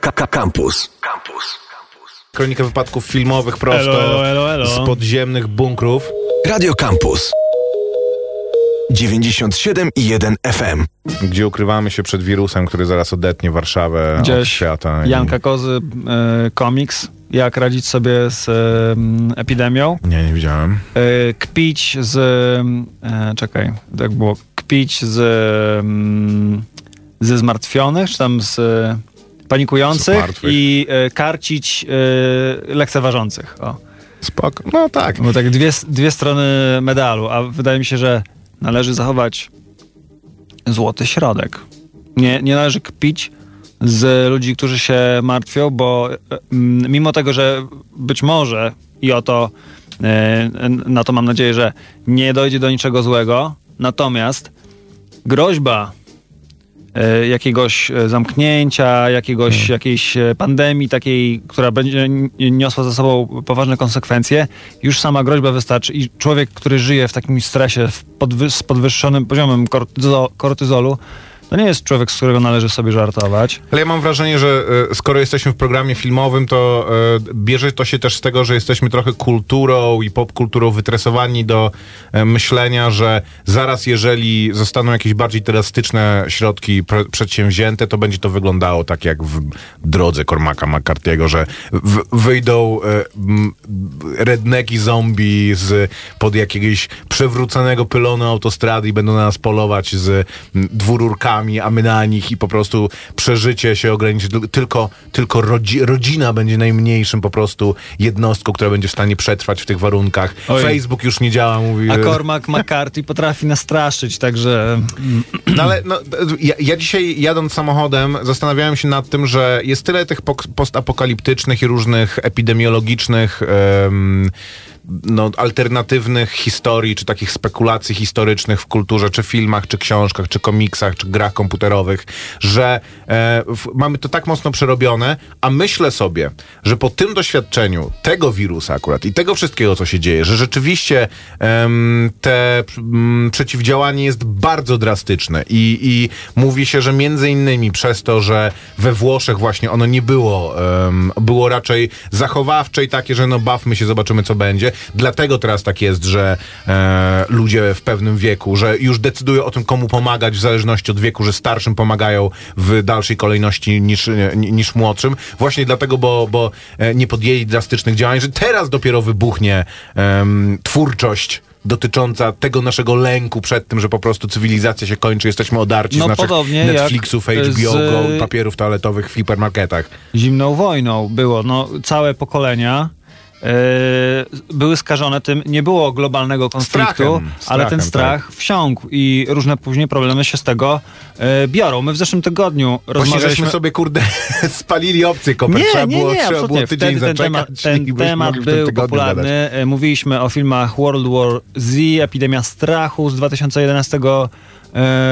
Campus. Campus. Kronikę wypadków filmowych prosto Elo, elo, elo. z podziemnych bunkrów. Radio Campus. 97,1 FM. Gdzie ukrywamy się przed wirusem, który zaraz odetnie Warszawę od Gdzieś świata. i- Janka Kozy, e, komiks, jak radzić sobie z e, epidemią. Nie, nie widziałem. E, kpić z... E, czekaj, jak było? Kpić z... mm, ze zmartwionych, czy tam z e, panikujących i e, karcić e, lekceważących. O. Spoko. No tak. Bo tak dwie, dwie strony medalu, a wydaje mi się, że należy zachować złoty środek. Nie, nie należy kpić z ludzi, którzy się martwią, bo e, mimo tego, że być może i o to na to mam nadzieję, że nie dojdzie do niczego złego, natomiast groźba jakiegoś e, zamknięcia, jakiegoś, jakiejś e, pandemii takiej, która będzie niosła za sobą poważne konsekwencje, już sama groźba wystarczy i człowiek, który żyje w takim stresie w podwy- z podwyższonym poziomem kortyzo- kortyzolu, to nie jest człowiek, z którego należy sobie żartować. Ale ja mam wrażenie, że e, skoro jesteśmy w programie filmowym, to e, bierze to się też z tego, że jesteśmy trochę kulturą i popkulturą wytresowani do e, myślenia, że zaraz jeżeli zostaną jakieś bardziej drastyczne środki pre- przedsięwzięte, to będzie to wyglądało tak jak w drodze Cormaca McCarthy'ego, że w, wyjdą e, redneki zombie z pod jakiegoś przewróconego pylonu autostrady i będą na nas polować z m, dwururkami, a my na nich i po prostu przeżycie się ograniczy. Tyl- Tylko, tylko rodzi, rodzina będzie najmniejszym po prostu jednostką, która będzie w stanie przetrwać w tych warunkach. Oj. Facebook już nie działa, mówi. A Cormac McCarthy potrafi nastraszyć, także no ale no, ja, ja dzisiaj jadąc samochodem zastanawiałem się nad tym, że jest tyle tych pok- postapokaliptycznych i różnych epidemiologicznych em, no, alternatywnych historii, czy takich spekulacji historycznych w kulturze, czy filmach, czy książkach, czy komiksach, czy grach komputerowych, że e, w, mamy to tak mocno przerobione, a myślę sobie, że po tym doświadczeniu tego wirusa akurat i tego wszystkiego, co się dzieje, że rzeczywiście em, te mm, przeciwdziałanie jest bardzo drastyczne i, i mówi się, że między innymi przez to, że we Włoszech właśnie ono nie było, było raczej zachowawcze i takie, że no bawmy się, zobaczymy co będzie. Dlatego teraz tak jest, że e, ludzie w pewnym wieku, że już decydują o tym, komu pomagać w zależności od wieku, że starszym pomagają w dalszej kolejności niż, ni- niż młodszym. Właśnie dlatego, bo, bo e, nie podjęli drastycznych działań, że teraz dopiero wybuchnie em, twórczość dotycząca tego naszego lęku przed tym, że po prostu cywilizacja się kończy, jesteśmy odarci No, z naszych Netflixów, HBO, z- Go papierów toaletowych w hipermarketach. zimną wojną było. No, całe pokolenia były skażone tym, nie było globalnego konfliktu, Strachem, ale ten strach wsiąkł i różne później problemy się z tego e, biorą. My w zeszłym tygodniu Właśnie rozmawialiśmy... żeśmy sobie, kurde, spalili opcję kopę. Nie, trzeba nie, było, nie, trzeba było absolutnie. tydzień Wtedy ten temat, ten temat był popularny. gadać. E, Mówiliśmy o filmach World War Z, Epidemia Strachu z 2011 e,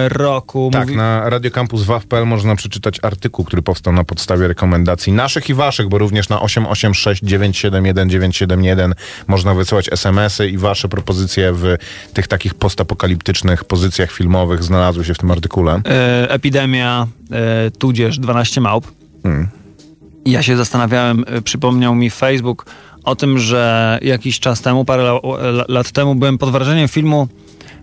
roku. Tak, Mówi- na Radio Campus WAF.pl można przeczytać artykuł, który powstał na podstawie rekomendacji naszych i waszych, bo również na 886 971 971 można wysyłać SMS-y i wasze propozycje w tych takich postapokaliptycznych pozycjach filmowych znalazły się w tym artykule. e, epidemia, e, tudzież 12 małp. I ja się zastanawiałem, e, przypomniał mi Facebook o tym, że jakiś czas temu, parę la, la, lat temu byłem pod wrażeniem filmu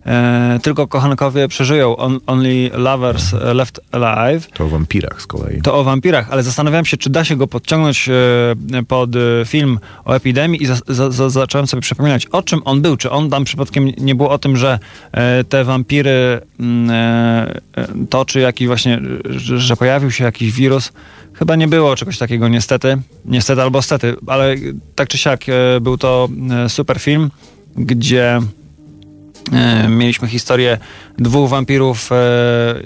e, Tylko kochankowie przeżyją, On, Only Lovers Left Alive. To o wampirach z kolei. To o wampirach, ale zastanawiałem się, czy da się go podciągnąć e, pod e, film o epidemii i za, za, za, zacząłem sobie przypominać, o czym on był. Czy on tam przypadkiem nie było o tym, że e, te wampiry mm, e, e, toczy jakiś właśnie, że, że pojawił się jakiś wirus. Chyba nie było czegoś takiego niestety. Niestety albo stety, ale tak czy siak e, był to e, super film, gdzie E, Mieliśmy historię dwóch wampirów e,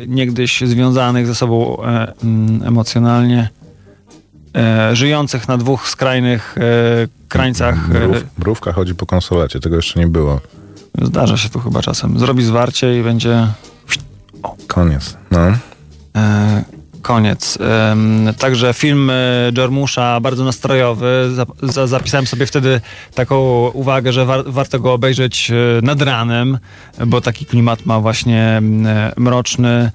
niegdyś związanych ze sobą e, mm, emocjonalnie, e, żyjących na dwóch skrajnych e, krańcach. Mrów, mrówka chodzi po konsolecie, tego jeszcze nie było. E, zdarza się tu chyba czasem. Zrobi zwarcie i będzie. Koniec. No. E, koniec. Także film y, Jarmusza bardzo nastrojowy. Za, za, zapisałem sobie wtedy taką uwagę, że war, warto go obejrzeć y, nad ranem, bo taki klimat ma właśnie y, mroczny.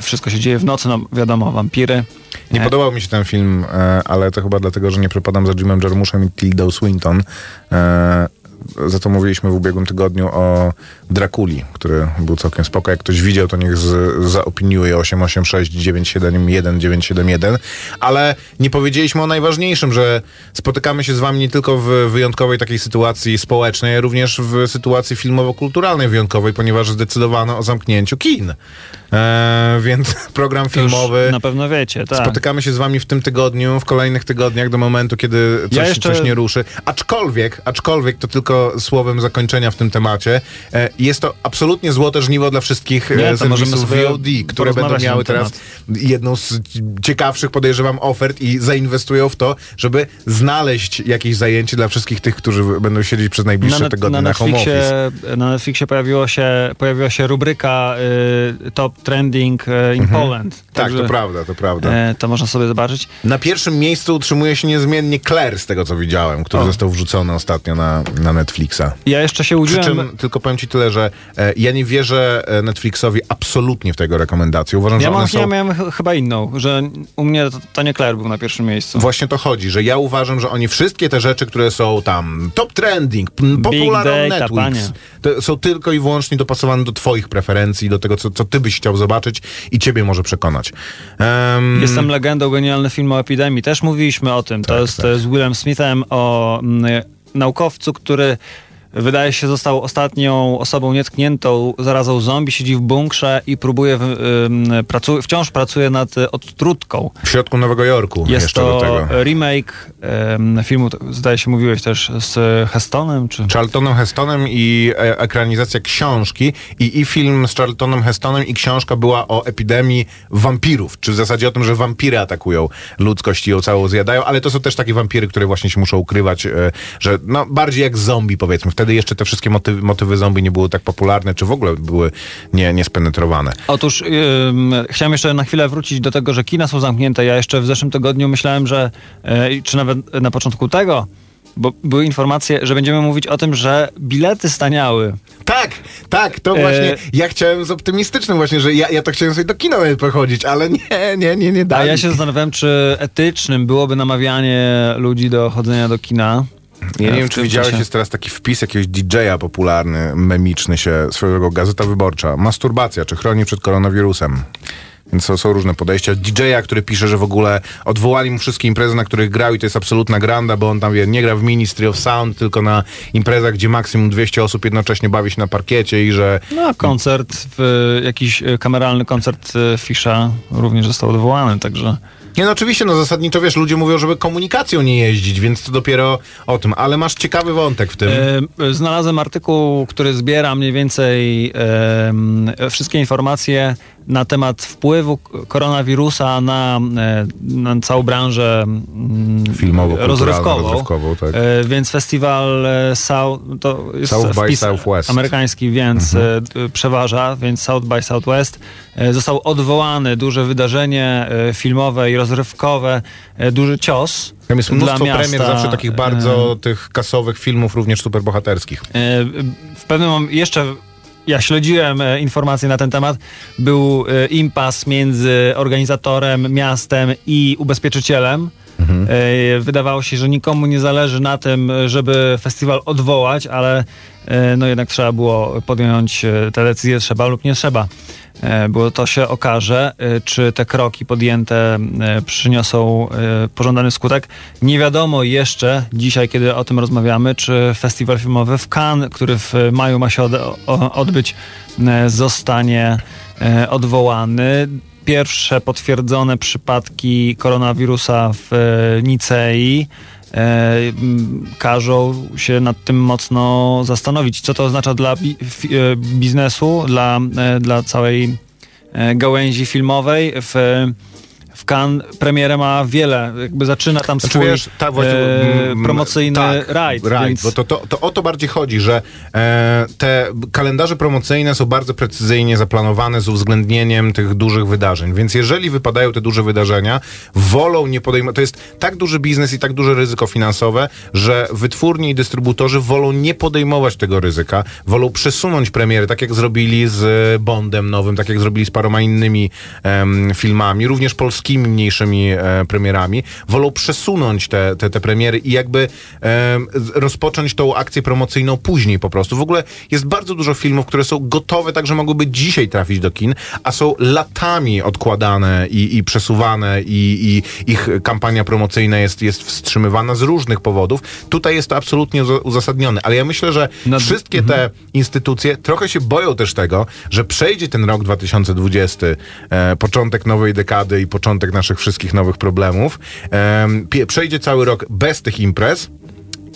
Wszystko się dzieje w nocy, no wiadomo, wampiry. Nie E, podobał mi się ten film, e, ale to chyba dlatego, że nie przepadam za Jimem Jarmushem i Tildą Swinton. Za to mówiliśmy w ubiegłym tygodniu o Drakuli, który był całkiem spoko. Jak ktoś widział, to niech z, zaopiniuje 886 971 971. Ale nie powiedzieliśmy o najważniejszym, że spotykamy się z wami nie tylko w wyjątkowej takiej sytuacji społecznej, ale również w sytuacji filmowo-kulturalnej wyjątkowej, ponieważ zdecydowano o zamknięciu kin. E, więc program filmowy... Na pewno wiecie, tak. Spotykamy się z wami w tym tygodniu, w kolejnych tygodniach do momentu, kiedy coś, Ja jeszcze- coś nie ruszy. Aczkolwiek, aczkolwiek to tylko słowem zakończenia w tym temacie, e, jest to absolutnie złote żniwo dla wszystkich Nie, e, serwisów VOD, które będą na miały teraz jedną z ciekawszych, podejrzewam, ofert i zainwestują w to, żeby znaleźć jakieś zajęcie dla wszystkich tych, którzy będą siedzieć przez najbliższe net- tygodnie na, na, home office. na Netflixie pojawiło się, pojawiła się rubryka y, Top Trending y, in Poland. Tak, to prawda, to prawda. e, to można sobie zobaczyć. Na pierwszym miejscu utrzymuje się niezmiennie Claire, z tego co widziałem, który O. został wrzucony ostatnio na, na Netflixa. Ja jeszcze się Przy udziłem... czym tylko powiem ci tyle, że e, ja nie wierzę e, Netflixowi absolutnie w tego rekomendacje. Uważam, Ja, że mam, one są... ja miałem ch- chyba inną, że u mnie to, to nie Claire był na pierwszym miejscu. Właśnie to chodzi, że ja uważam, że oni wszystkie te rzeczy, które są tam top trending, p- popular on data, Netflix, to są tylko i wyłącznie dopasowane do twoich preferencji, do tego, co, co ty byś chciał zobaczyć i ciebie może przekonać. Em, Jestem legendą, genialny film o epidemii. Też mówiliśmy o tym. Tak, to jest tak. z Willem Smithem o mm, naukowcu, który wydaje się został ostatnią osobą nietkniętą zarazą zombie, siedzi w bunkrze i próbuje, w, ym, pracu, wciąż pracuje nad y, odtrutką. w środku Nowego Jorku Jest jeszcze do to tego. remake ym, filmu, zdaje się mówiłeś też, z Hestonem, czy... Charltonem Hestonem i e, ekranizacja książki i, i film z Charltonem Hestonem i książka była o epidemii wampirów, czy w zasadzie o tym, że wampiry atakują ludzkość i ją całą zjadają, ale to są też takie wampiry, które właśnie się muszą ukrywać, e, że no bardziej jak zombie powiedzmy. Wtedy jeszcze te wszystkie motywy, motywy zombie nie były tak popularne, czy w ogóle były nie, niespenetrowane. Otóż ym, chciałem jeszcze na chwilę wrócić do tego, że kina są zamknięte. Ja jeszcze w zeszłym tygodniu myślałem, że, e, czy nawet na początku tego, bo były informacje, że będziemy mówić o tym, że bilety staniały. Tak, tak, to E, właśnie, ja chciałem z optymistycznym właśnie, że ja, ja to chciałem sobie do kina pochodzić, ale nie, nie, nie, nie A dali. ja się zastanawiałem, czy etycznym byłoby namawianie ludzi do chodzenia do kina. Ja nie wiem, czy widziałeś, czasie. jest teraz taki wpis jakiegoś DJ-a popularny, memiczny się, swojego Gazeta Wyborcza. Masturbacja, czy chroni przed koronawirusem? Więc są, są różne podejścia. DJ-a, który pisze, że w ogóle odwołali mu wszystkie imprezy, na których grał i to jest absolutna granda, bo on tam wie, nie gra w Ministry of Sound, tylko na imprezach, gdzie maksimum 200 osób jednocześnie bawi się na parkiecie i że No, koncert, w, jakiś e, kameralny koncert e, Fisza również został odwołany, także... Nie, no oczywiście, no zasadniczo, wiesz, ludzie mówią, żeby komunikacją nie jeździć, więc to dopiero o tym. Ale masz ciekawy wątek w tym. E, Znalazłem artykuł, który zbiera mniej więcej e, wszystkie informacje na temat wpływu koronawirusa na, e, na całą branżę mm, Filmowo, rozrywkową. rozrywkową, tak. E, więc festiwal e, South, to jest South by Southwest. amerykański, więc e, d- przeważa, więc South by Southwest e, został odwołany. Duże wydarzenie e, filmowe i rozrywkowe, e, duży cios. Tam jest dla mnóstwo miasta, premier zawsze takich bardzo tych kasowych filmów, również superbohaterskich. E, W pewnym jeszcze ja śledziłem e, informacje na ten temat. Był e, impas między organizatorem, miastem i ubezpieczycielem. E, Wydawało się, że nikomu nie zależy na tym, żeby festiwal odwołać, ale e, no jednak trzeba było podjąć e, te decyzje, trzeba lub nie trzeba. Bo to się okaże, czy te kroki podjęte przyniosą pożądany skutek. Nie wiadomo jeszcze dzisiaj, kiedy o tym rozmawiamy, czy festiwal filmowy w Cannes, który w maju ma się odbyć, zostanie odwołany. Pierwsze potwierdzone przypadki koronawirusa w e, Nicei e, każą się nad tym mocno zastanowić. Co to oznacza dla e, biznesu, dla, dla całej gałęzi filmowej w, w Cannes premierę ma wiele, jakby zaczyna tam Znaczy, swój wiesz, tak, właśnie, e, promocyjny tak, rajd. rajd, więc... bo to, to, to o to bardziej chodzi, że e, te kalendarze promocyjne są bardzo precyzyjnie zaplanowane z uwzględnieniem tych dużych wydarzeń, więc jeżeli wypadają te duże wydarzenia, wolą nie podejmować, to jest tak duży biznes i tak duże ryzyko finansowe, że wytwórni i dystrybutorzy wolą nie podejmować tego ryzyka, wolą przesunąć premiery, tak jak zrobili z Bondem nowym, tak jak zrobili z paroma innymi em, filmami, również polskimi mniejszymi e, premierami, wolą przesunąć te, te, te premiery i jakby z- rozpocząć tą akcję promocyjną później po prostu. W ogóle jest bardzo dużo filmów, które są gotowe, tak że mogłyby dzisiaj trafić do kin, a są latami odkładane i, i przesuwane i, i ich kampania promocyjna jest, jest wstrzymywana z różnych powodów. Tutaj jest to absolutnie uza- uzasadnione, ale ja myślę, że No, wszystkie te instytucje trochę się boją też tego, że przejdzie ten rok 2020, e, początek nowej dekady i początek naszych wszystkich nowych problemów. Przejdzie cały rok bez tych imprez.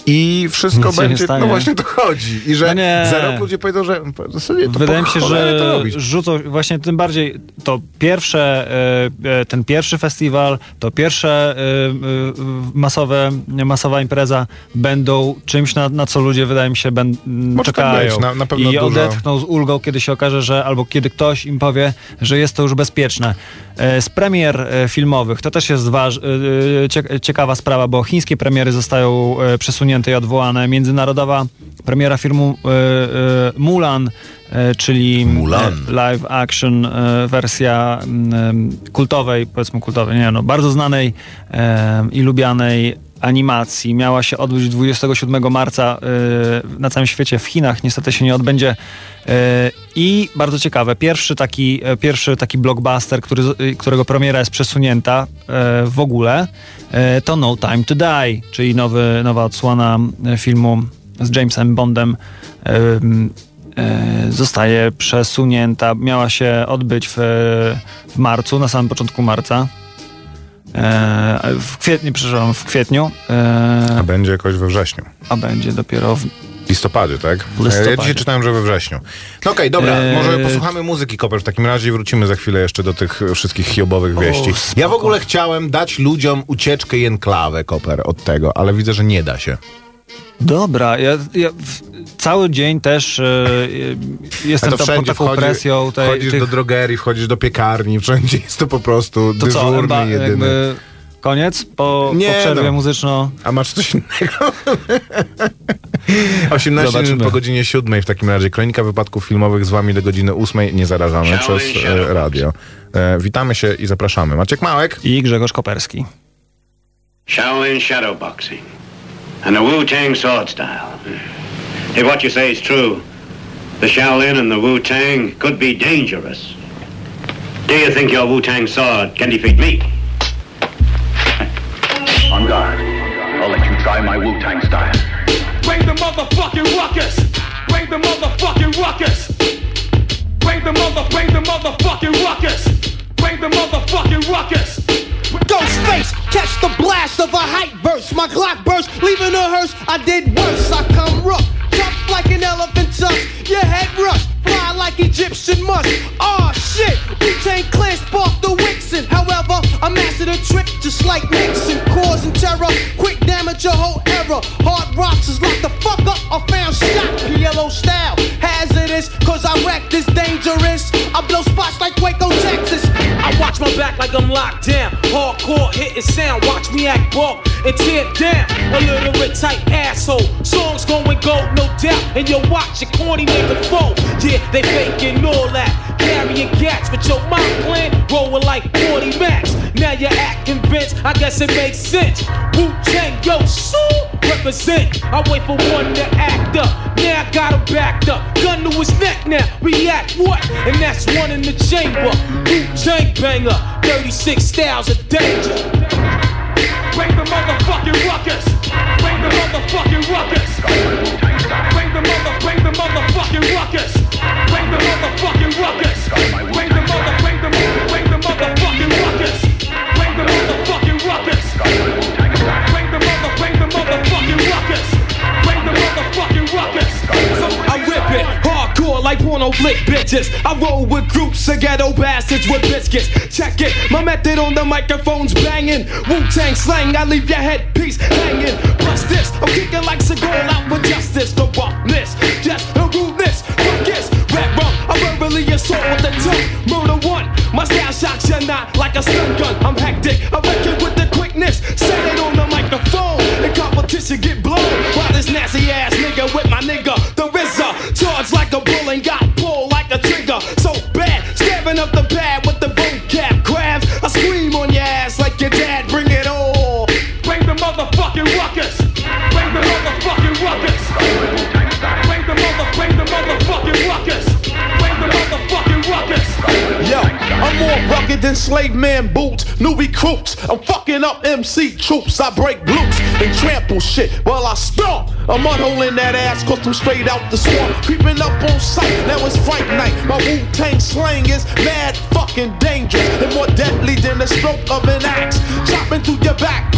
I wszystko Nic będzie, no właśnie to chodzi. I że No za rok ludzie powiedzą, że w zasadzie to Wydaje mi się, to że robić. rzucą właśnie tym bardziej to pierwsze, e, e, ten pierwszy festiwal, to pierwsze e, masowe, masowa impreza będą czymś, na, na co ludzie wydaje mi się Może tak czekają. być, na- na I dużo- odetchną z ulgą, kiedy się okaże, że albo kiedy ktoś im powie, że jest to już bezpieczne. E, Z premier e, filmowych, to też jest waż, e, cie- ciekawa sprawa, bo chińskie premiery zostają przesunięte i odwołane. Międzynarodowa premiera filmu Mulan, czyli Mulan. live action wersja mm, kultowej, powiedzmy kultowej, nie no, bardzo znanej i lubianej animacji. Miała się odbyć 27 marca e, na całym świecie, w Chinach niestety się nie odbędzie. E, I bardzo ciekawe, pierwszy taki, e, pierwszy taki blockbuster, który, y, którego premiera jest przesunięta e, w ogóle, to No Time to Die, czyli nowy, nowa odsłona filmu z Jamesem Bondem. Zostaje przesunięta. Miała się odbyć w, w marcu, na samym początku marca. E, w kwietniu, przepraszam, w kwietniu, A e, będzie jakoś we wrześniu. a będzie dopiero w listopadzie, tak? W listopadzie. Ja dzisiaj czytałem, że we wrześniu. No okej, dobra, Eee, może posłuchamy muzyki, Koper, w takim razie wrócimy za chwilę jeszcze do tych wszystkich hiobowych wieści. spoko. Ja w ogóle chciałem dać ludziom ucieczkę i enklawę, Koper, od tego, ale widzę, że nie da się. Dobra, ja, ja w, cały dzień też e, e, jestem tam pod taką wchodzi, presją tej, wchodzisz tych, do drogerii, wchodzisz do piekarni, wszędzie jest to po prostu to co, dyżurny emba, jedyny. jakby koniec po, Nie, po przerwie no. muzyczno. A masz coś innego? 18 Zobaczymy. minut po godzinie 7 w takim razie. Kronika wypadków filmowych z wami do godziny 8 nie zarażamy przez e, radio. E, witamy się i zapraszamy. Maciek Małek. I Grzegorz Koperski. Shaolin shadowboxing and the Wu-Tang sword style. If what you say is true, the Shaolin and the Wu-Tang could be dangerous. Do you think your Wu-Tang sword can defeat me? On guard. I'll let you try my Wu-Tang style. Bring the motherfucking ruckus. Bring the motherfucking ruckus. Bring the mother, bring the motherfucking ruckus. Bring the motherfucking ruckus. Ghostface, catch the blast of a hype burst. My Glock burst, leaving a hearse. I did worse. I come rough, tough like an elephant tusk. Your head rush, fly like Egyptian musk. Oh shit, Wu-Tang Clan sparked the Wixen. However, I mastered a trick just like Nixon, causing terror. Quick damage your whole era. Hard rocks is locked the fuck up. I found shot, PLO style. Hazardous, cause I wreck this dangerous. I blow spots like Waco, Texas. I watch my back like I'm locked down. Hardcore hitting sound. Watch me act bulk and tear down. A little bit tight asshole. Songs going gold, no doubt. And you watch a corny nigga fold. They faking all that. Carrying gats, but your mind plan rolling like 40 max. Now you're acting convinced. I guess it makes sense. Wu Tang, yo, so represent. I wait for one to act up. Now I got him backed up. Gun to his neck now. React what? And that's one in the chamber. Wu Tang banger. 36 styles of danger. Bring the motherfucking ruckus. Bring the motherfucking ruckus. Bring the mother, bring the motherfucking ruckus. Bring the motherfucking ruckus. Bring the mother, bring the mother, I roll with groups of ghetto bastards with biscuits. Check it, my method on the microphone's banging. Wu Tang slang, I leave your headpiece hanging. Plus this, I'm kicking like Seagal out with justice. The roughness, just the rudeness. Fuck this, rap rum. I verbally assault with the tongue. Murder one, my style shocks you not like a stun gun. I'm hectic, I reckon with the quickness. Say it on the microphone. The competition get blown. By this nasty ass nigga with my nigga, the RZA. charge like a bull rugged slave man boots, new recruits. I'm fucking up MC troops. I break glutes and trample shit while I stomp. I'm unholing that ass cause I'm straight out the swamp. Creeping up on sight, now it's fight night. My Wu Tang slang is mad fucking dangerous and more deadly than the stroke of an axe. Chopping through your back,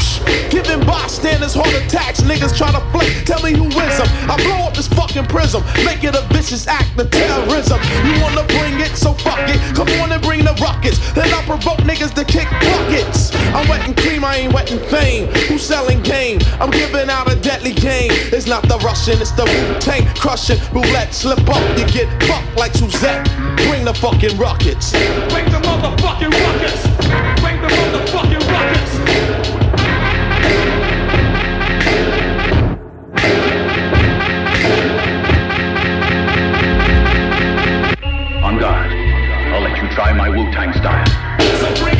giving bystanders heart attacks. Niggas try to flick, tell me who is them. I blow up this fucking prism, make it a vicious act of terrorism. You wanna bring it, so fuck it. Come on and bring the rockets. Then I provoke niggas to kick buckets. I'm wetting cream, I ain't wetting fame. Who's selling game? I'm giving out a deadly game. It's not the Russian, it's the Wu Tang crushing. Roulette, slip up, you get fucked like Suzette. Bring the fucking rockets. Bring the motherfucking ruckus. to try my Wu-Tang style.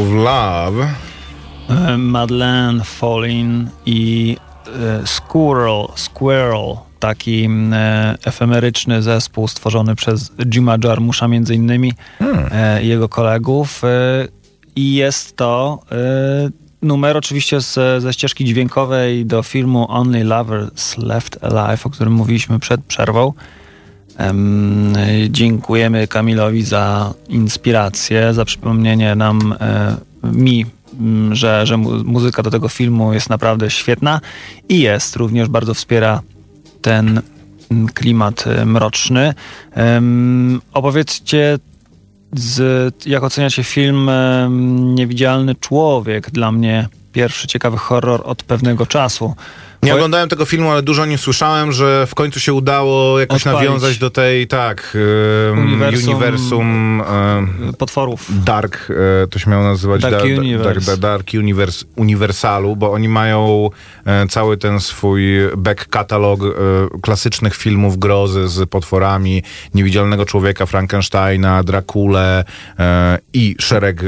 Of Love. E, Madeleine Falling i e, Squirrel, Squirrel, taki e, efemeryczny zespół stworzony przez Jima Jarmusza między innymi i jego kolegów. I jest to numer oczywiście z, ze ścieżki dźwiękowej do filmu Only Lovers Left Alive, o którym mówiliśmy przed przerwą. Em, dziękujemy Kamilowi za inspirację, za przypomnienie nam, e, mi, że, że mu- muzyka do tego filmu jest naprawdę świetna i jest, również bardzo wspiera ten klimat e, mroczny. Opowiedzcie, z, jak oceniacie film em, Niewidzialny Człowiek? Dla mnie pierwszy ciekawy horror od pewnego czasu. Nie oglądałem tego filmu, ale dużo o nim słyszałem, że w końcu się udało jakoś Odpalić. nawiązać do tej, tak, em, Uniwersum- uniwersum, em, Potworów. Dark, e, to się miało nazywać Dark da, Universe. Dark, da, Dark Universe, Uniwersalu, bo oni mają e, cały ten swój back katalog e, klasycznych filmów grozy z potworami, Niewidzialnego Człowieka, Frankensteina, Drakulę e, i szereg,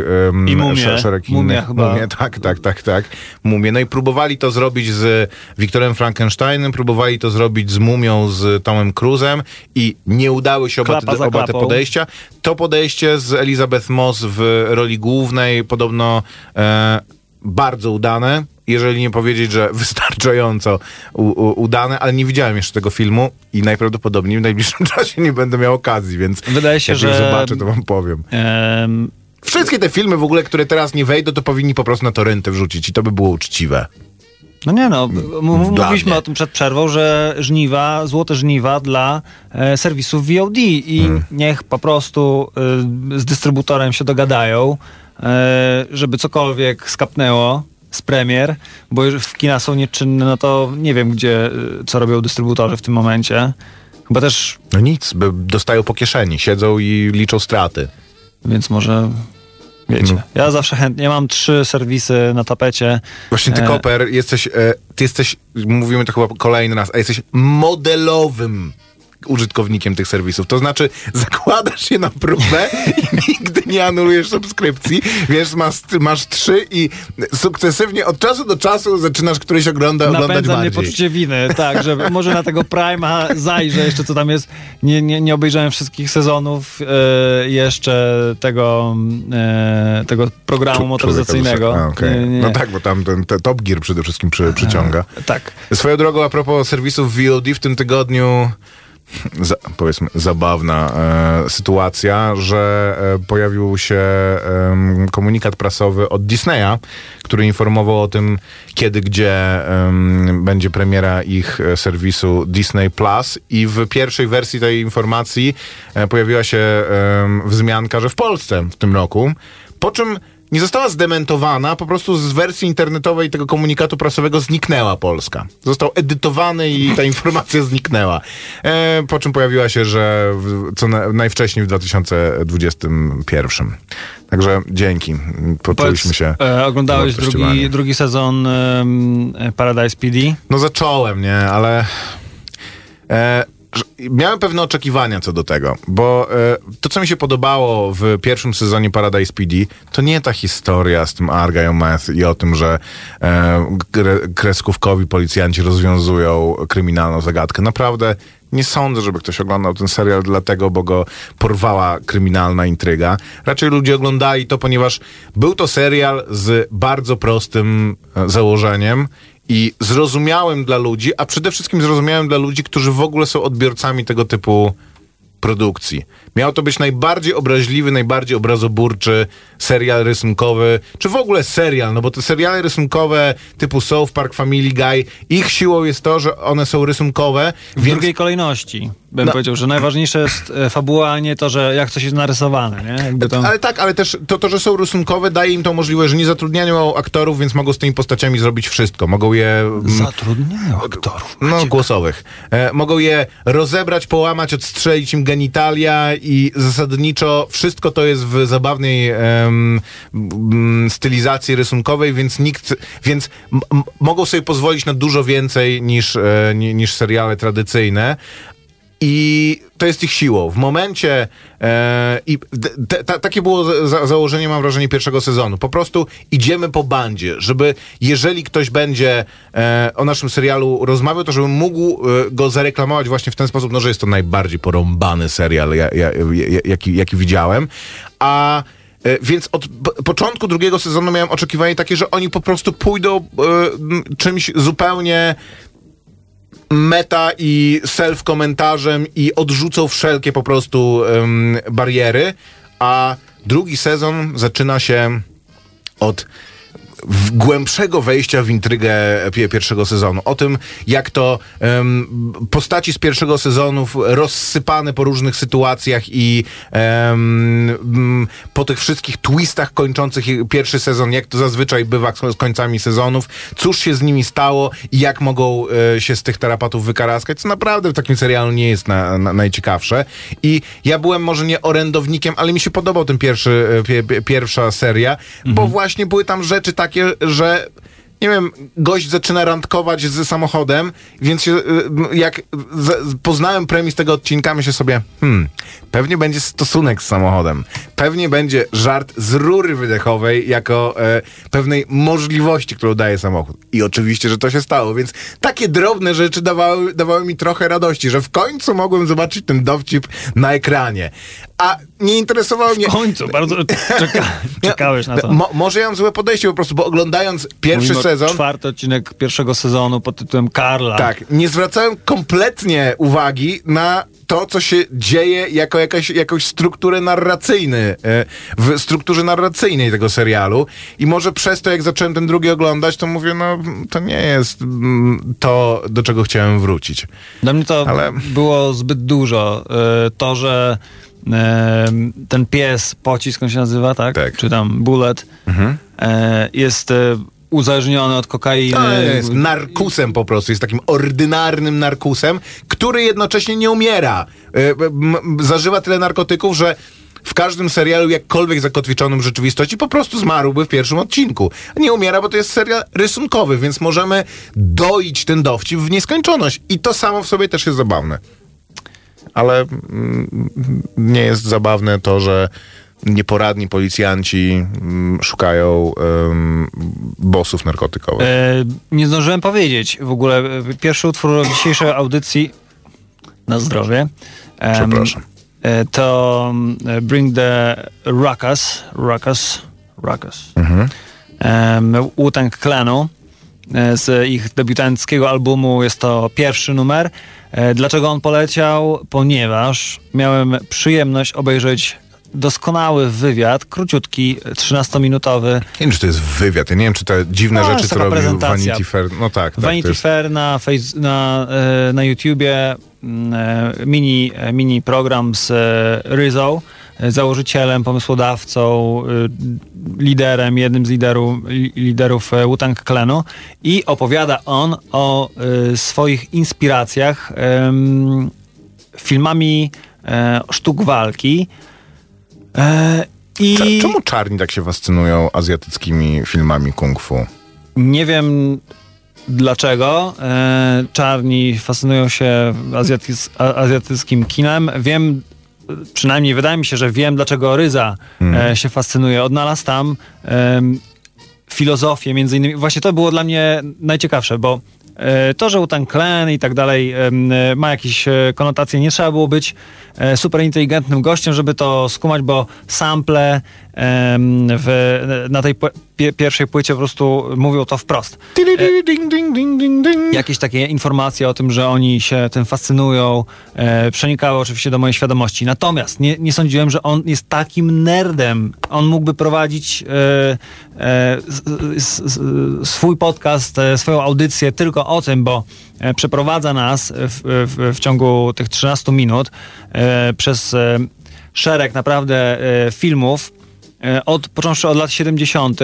I Mumię. sze- szereg innych. chyba. Mumię, tak, tak, tak, tak. Mumię. No i próbowali to zrobić z Wiktorem Frankensteinem, próbowali to zrobić z Mumią, z Tomem Cruzem i nie udały się oba te, oba te podejścia. To podejście z Elizabeth Moss w roli głównej podobno e, bardzo udane. Jeżeli nie powiedzieć, że wystarczająco u, u, udane, ale nie widziałem jeszcze tego filmu i najprawdopodobniej w najbliższym czasie nie będę miał okazji, więc Wydaje się, jak że- zobaczę, to wam powiem. Em, Wszystkie te filmy w ogóle, które teraz nie wejdą, to powinni po prostu na torenty wrzucić i to by było uczciwe. No nie no, mówiliśmy o tym przed przerwą, że żniwa, złote żniwa dla e, serwisów VOD i Hmm. niech po prostu e, z dystrybutorem się dogadają, e, żeby cokolwiek skapnęło z premier, bo w kina są nieczynne, no to nie wiem gdzie, e, co robią dystrybutorzy w tym momencie. Chyba też, No nic, dostają po kieszeni, siedzą i liczą straty. więc może wiecie. No. Ja zawsze chętnie, mam trzy serwisy na tapecie. Właśnie ty, E, Koper, jesteś, e, ty jesteś, mówimy to chyba kolejny raz, a jesteś modelowym użytkownikiem tych serwisów. To znaczy, zakładasz je na próbę i nigdy nie anulujesz subskrypcji. Wiesz, masz, masz trzy i sukcesywnie od czasu do czasu zaczynasz któryś ogląda, oglądać Napędza mnie bardziej. poczucie winy, tak, że może na tego Prime'a zajrzę jeszcze, co tam jest. Nie, nie, nie obejrzałem wszystkich sezonów e, jeszcze tego, e, tego programu Czu- motoryzacyjnego. A, okej. Nie, nie. No tak, bo tam ten, ten Top Gear przede wszystkim przy, przyciąga. Tak. Swoją drogą, a propos serwisów VOD, w tym tygodniu za, powiedzmy zabawna e, sytuacja, że e, pojawił się em, komunikat prasowy od Disneya, który informował o tym, kiedy, gdzie będzie premiera ich e, serwisu Disney Plus. I w pierwszej wersji tej informacji e, pojawiła się wzmianka, że w Polsce w tym roku, po czym nie została zdementowana, po prostu z wersji internetowej tego komunikatu prasowego zniknęła Polska. Został edytowany i ta informacja zniknęła. E, po czym pojawiła się, że w, co na, najwcześniej w 2021. Także dzięki. Poczuliśmy się. e, oglądałeś drugi, drugi sezon em, Paradise PD? No zacząłem, nie, ale e, miałem pewne oczekiwania co do tego, bo e, to, co mi się podobało w pierwszym sezonie Paradise PD, to nie ta historia z tym Argyle Meth i o tym, że kre- kreskówkowi policjanci rozwiązują kryminalną zagadkę. Naprawdę nie sądzę, żeby ktoś oglądał ten serial dlatego, bo go porwała kryminalna intryga. Raczej ludzie oglądali to, ponieważ był to serial z bardzo prostym e, założeniem i zrozumiałym dla ludzi, a przede wszystkim zrozumiałym dla ludzi, którzy w ogóle są odbiorcami tego typu produkcji. Miał to być najbardziej obraźliwy, najbardziej obrazoburczy serial rysunkowy, czy w ogóle serial, no bo te seriale rysunkowe typu South Park, Family Guy, ich siłą jest to, że one są rysunkowe, W więc drugiej kolejności bym No. powiedział, że najważniejsze jest e, fabuła, a nie to, że jak coś jest narysowane, nie? To... Ale tak, ale też to, to, że są rysunkowe, daje im tą możliwość, że nie zatrudniają aktorów, więc mogą z tymi postaciami zrobić wszystko. Mogą je... mm, Zatrudniają aktorów. No, głosowych. E, mogą je rozebrać, połamać, odstrzelić im genitalia i zasadniczo wszystko to jest w zabawnej em, m, stylizacji rysunkowej, więc nikt, więc mogą sobie pozwolić na dużo więcej niż, e, ni- niż seriale tradycyjne. I to jest ich siłą. W momencie e, i te, takie było za, założenie, mam wrażenie, pierwszego sezonu. Po prostu idziemy po bandzie, żeby jeżeli ktoś będzie e, o naszym serialu rozmawiał, to żeby mógł e, go zareklamować właśnie w ten sposób, no, że jest to najbardziej porąbany serial, ja, ja, ja, jaki, jaki widziałem. A e, więc od początku drugiego sezonu miałem oczekiwanie takie, że oni po prostu pójdą m, czymś zupełnie meta i self-komentarzem i odrzucą wszelkie po prostu em, bariery, a drugi sezon zaczyna się od głębszego wejścia w intrygę pie- pierwszego sezonu. O tym, jak to em, postaci z pierwszego sezonu rozsypane po różnych sytuacjach i em, m, po tych wszystkich twistach kończących pierwszy sezon, jak to zazwyczaj bywa z końcami sezonów, cóż się z nimi stało i jak mogą e, się z tych tarapatów wykaraskać, co naprawdę w takim serialu nie jest na, na, najciekawsze. I ja byłem może nie orędownikiem, ale mi się podobał ten pierwszy, e, pie, pie, pierwsza seria, bo właśnie były tam rzeczy takie, że nie wiem, gość zaczyna randkować z samochodem, więc się, y, jak poznałem premis tego odcinka, myślę sobie, hmm, pewnie będzie stosunek z samochodem. Pewnie będzie żart z rury wydechowej jako e, pewnej możliwości, którą daje samochód. I oczywiście, że to się stało, więc takie drobne rzeczy dawały, dawały mi trochę radości, że w końcu mogłem zobaczyć ten dowcip na ekranie. A nie interesowało mnie... W końcu, bardzo czeka, czekałeś na to. Mo, może ja mam złe podejście po prostu, bo oglądając pierwszy Mówimy sezon... Czwarty odcinek pierwszego sezonu pod tytułem Karla. Tak, nie zwracałem kompletnie uwagi na to, co się dzieje jako jakaś, jakąś strukturę narracyjną, e, w strukturze narracyjnej tego serialu. I może przez to, jak zacząłem ten drugi oglądać, to mówię, no to nie jest mm, to, do czego chciałem wrócić. Dla mnie to Ale- było zbyt dużo. E, To, że ten pies, pocisk on się nazywa, tak? Tak. Czy tam bullet, e, jest e, uzależniony od kokainy. To jest narkusem po prostu, jest takim ordynarnym narkusem, który jednocześnie nie umiera. E, Zażywa tyle narkotyków, że w każdym serialu, jakkolwiek zakotwiczonym w rzeczywistości, po prostu zmarłby w pierwszym odcinku. Nie umiera, bo to jest serial rysunkowy, więc możemy doić ten dowcip w nieskończoność. I to samo w sobie też jest zabawne. Ale mm, nie jest zabawne to, że nieporadni policjanci mm, szukają um, bossów narkotykowych. E, nie zdążyłem powiedzieć w ogóle. Pierwszy utwór dzisiejszej audycji na zdrowie. em, Przepraszam. e, To mm, Bring the Ruckus. Ruckus. Ruckus. Mhm. Wu-Tang Clanu. E, Z ich debiutanckiego albumu jest to pierwszy numer. E, Dlaczego on poleciał? Ponieważ miałem przyjemność obejrzeć doskonały wywiad, króciutki, 13-minutowy Nie wiem, czy to jest wywiad. Ja nie wiem, czy te dziwne No, rzeczy, co robił. Vanity Fair. No tak, tak. Vanity jest... Fair na, face, na, e, na YouTubie, mm, mini, mini program z Rizzo, założycielem, pomysłodawcą, e, liderem, jednym z liderów, li- liderów e, Wu-Tang Clanu i opowiada on o e, swoich inspiracjach filmami e, sztuk walki. E, I Cze- Czemu czarni tak się fascynują azjatyckimi filmami kung fu? Nie wiem dlaczego. E, czarni fascynują się azjatyckim kinem. Wiem, e, przynajmniej wydaje mi się, że wiem dlaczego Ryza e, się fascynuje. Odnalazł tam filozofię, między innymi. Właśnie to było dla mnie najciekawsze, bo e, to, że Wu-Tang Clan i tak dalej e, ma jakieś konotacje, nie trzeba było być super inteligentnym gościem, żeby to skumać, bo sample w, na tej pie, pierwszej płycie po prostu mówią to wprost. Ding. Jakieś takie informacje o tym, że oni się tym fascynują, e, przenikały oczywiście do mojej świadomości. Natomiast nie, nie sądziłem, że on jest takim nerdem. On mógłby prowadzić e, e, s- s- swój podcast, e, swoją audycję tylko o tym, bo e, przeprowadza nas w, w, w ciągu tych 13 minut e, przez e, szereg naprawdę e, filmów, e, od, począwszy od lat 70.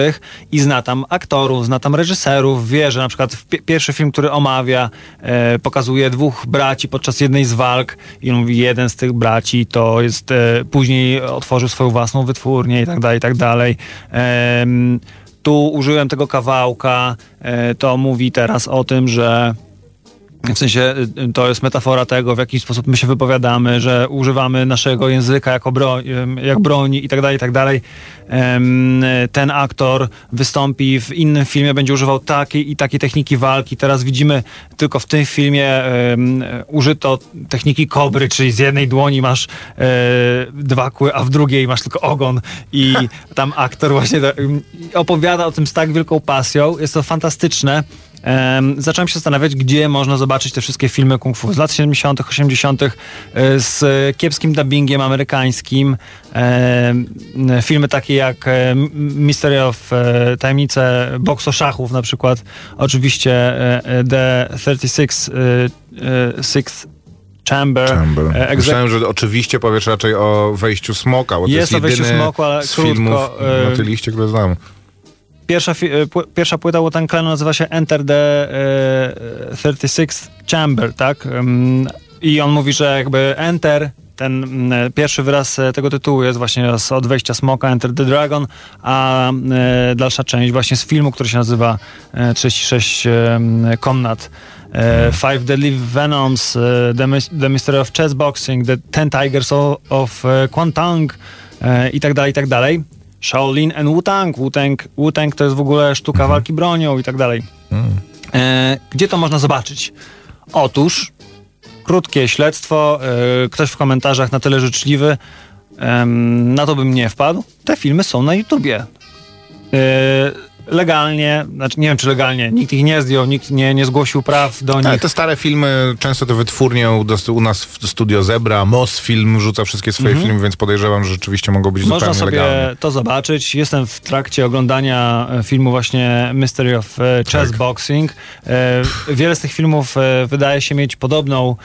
i zna tam aktorów, zna tam reżyserów, wie, że na przykład pierwszy film, który omawia, e, pokazuje dwóch braci podczas jednej z walk i mówi, jeden z tych braci to jest, e, później otworzył swoją własną wytwórnię i tak dalej, i tak dalej. Em, tu użyłem tego kawałka, e, to mówi teraz o tym, że W sensie y, to jest metafora tego, w jaki sposób my się wypowiadamy, że używamy naszego języka jako broń, jak broni i tak dalej, i tak dalej. Ten aktor wystąpi w innym filmie, będzie używał takiej i takiej techniki walki. Teraz widzimy tylko w tym filmie użyto techniki kobry, czyli z jednej dłoni masz e, dwa kły, a w drugiej masz tylko ogon i tam aktor właśnie opowiada o tym z tak wielką pasją. Jest to fantastyczne. Em, zacząłem się zastanawiać, gdzie można zobaczyć te wszystkie filmy kung fu z lat 70., 80., e, z kiepskim dubbingiem amerykańskim. Em, filmy takie jak e, Mystery of e, Tajemnice Bokso Szachów na przykład. Oczywiście The 36 e, e, Sixth Chamber. Chamber. e, exec- Myślałem, że oczywiście powiesz raczej o wejściu smoka, bo to Jest jest o wejściu smoku, ale z krótko, filmów na tej liście, które znam. Pierwsza, e, pierwsza płyta Wu Tang Clanu nazywa się Enter the e, 36 Chamber, tak? I on mówi, że jakby Enter, ten mm, pierwszy wyraz e, tego tytułu jest właśnie z od wejścia Smoka, Enter the Dragon, a e, dalsza część właśnie z filmu, który się nazywa e, 36 e, Komnat. E, Five Deadly Venoms, e, the, the Mystery of Chess Boxing, The Ten Tigers of, of e, Kwantang e, i tak dalej, i tak dalej. Shaolin and Wu-Tang. Wu-Tang, Wu-Tang to jest w ogóle sztuka walki bronią i tak dalej. E, gdzie to można zobaczyć? Otóż, krótkie śledztwo, e, ktoś w komentarzach na tyle życzliwy, em, na to bym nie wpadł. Te filmy są na YouTubie. E, legalnie, znaczy nie wiem czy legalnie, nikt ich nie zdjął, nikt nie, nie zgłosił praw do Tak, nich. te stare filmy, często te wytwórnie u, u nas w studio Zebra, MOS Film wrzuca wszystkie swoje filmy, więc podejrzewam, że rzeczywiście mogą być Mhm. Można zupełnie sobie legalne. to zobaczyć. Jestem w trakcie oglądania e, filmu właśnie Mystery of e, Chess Tak. Boxing. E, Wiele z tych filmów wydaje się mieć podobną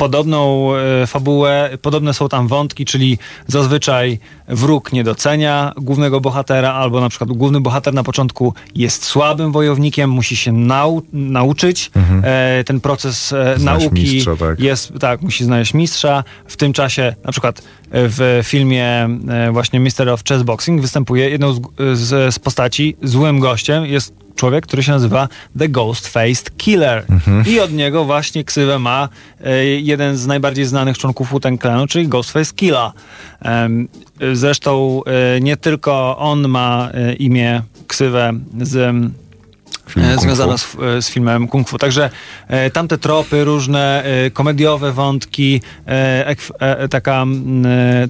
podobną e, fabułę, podobne są tam wątki, czyli zazwyczaj wróg nie docenia głównego bohatera, albo na przykład główny bohater na początku jest słabym wojownikiem, musi się nau nauczyć. E, ten proces e, Znaleźć nauki mistrza, tak. jest, tak, musi znaleźć mistrza. W tym czasie, na przykład e, w filmie e, właśnie Mystery of Chess Boxing występuje jedną z, z, z postaci, złym gościem jest człowiek, który się nazywa The Ghost Faced Killer. I od niego właśnie ksywę ma e, jeden z najbardziej znanych członków Wu-Tang Clanu, czyli Ghostface Killa. Zresztą e, nie tylko on ma e, imię, ksywę z związana z, z filmem Kung Fu. Także e, tamte tropy, różne e, komediowe wątki, e, taka,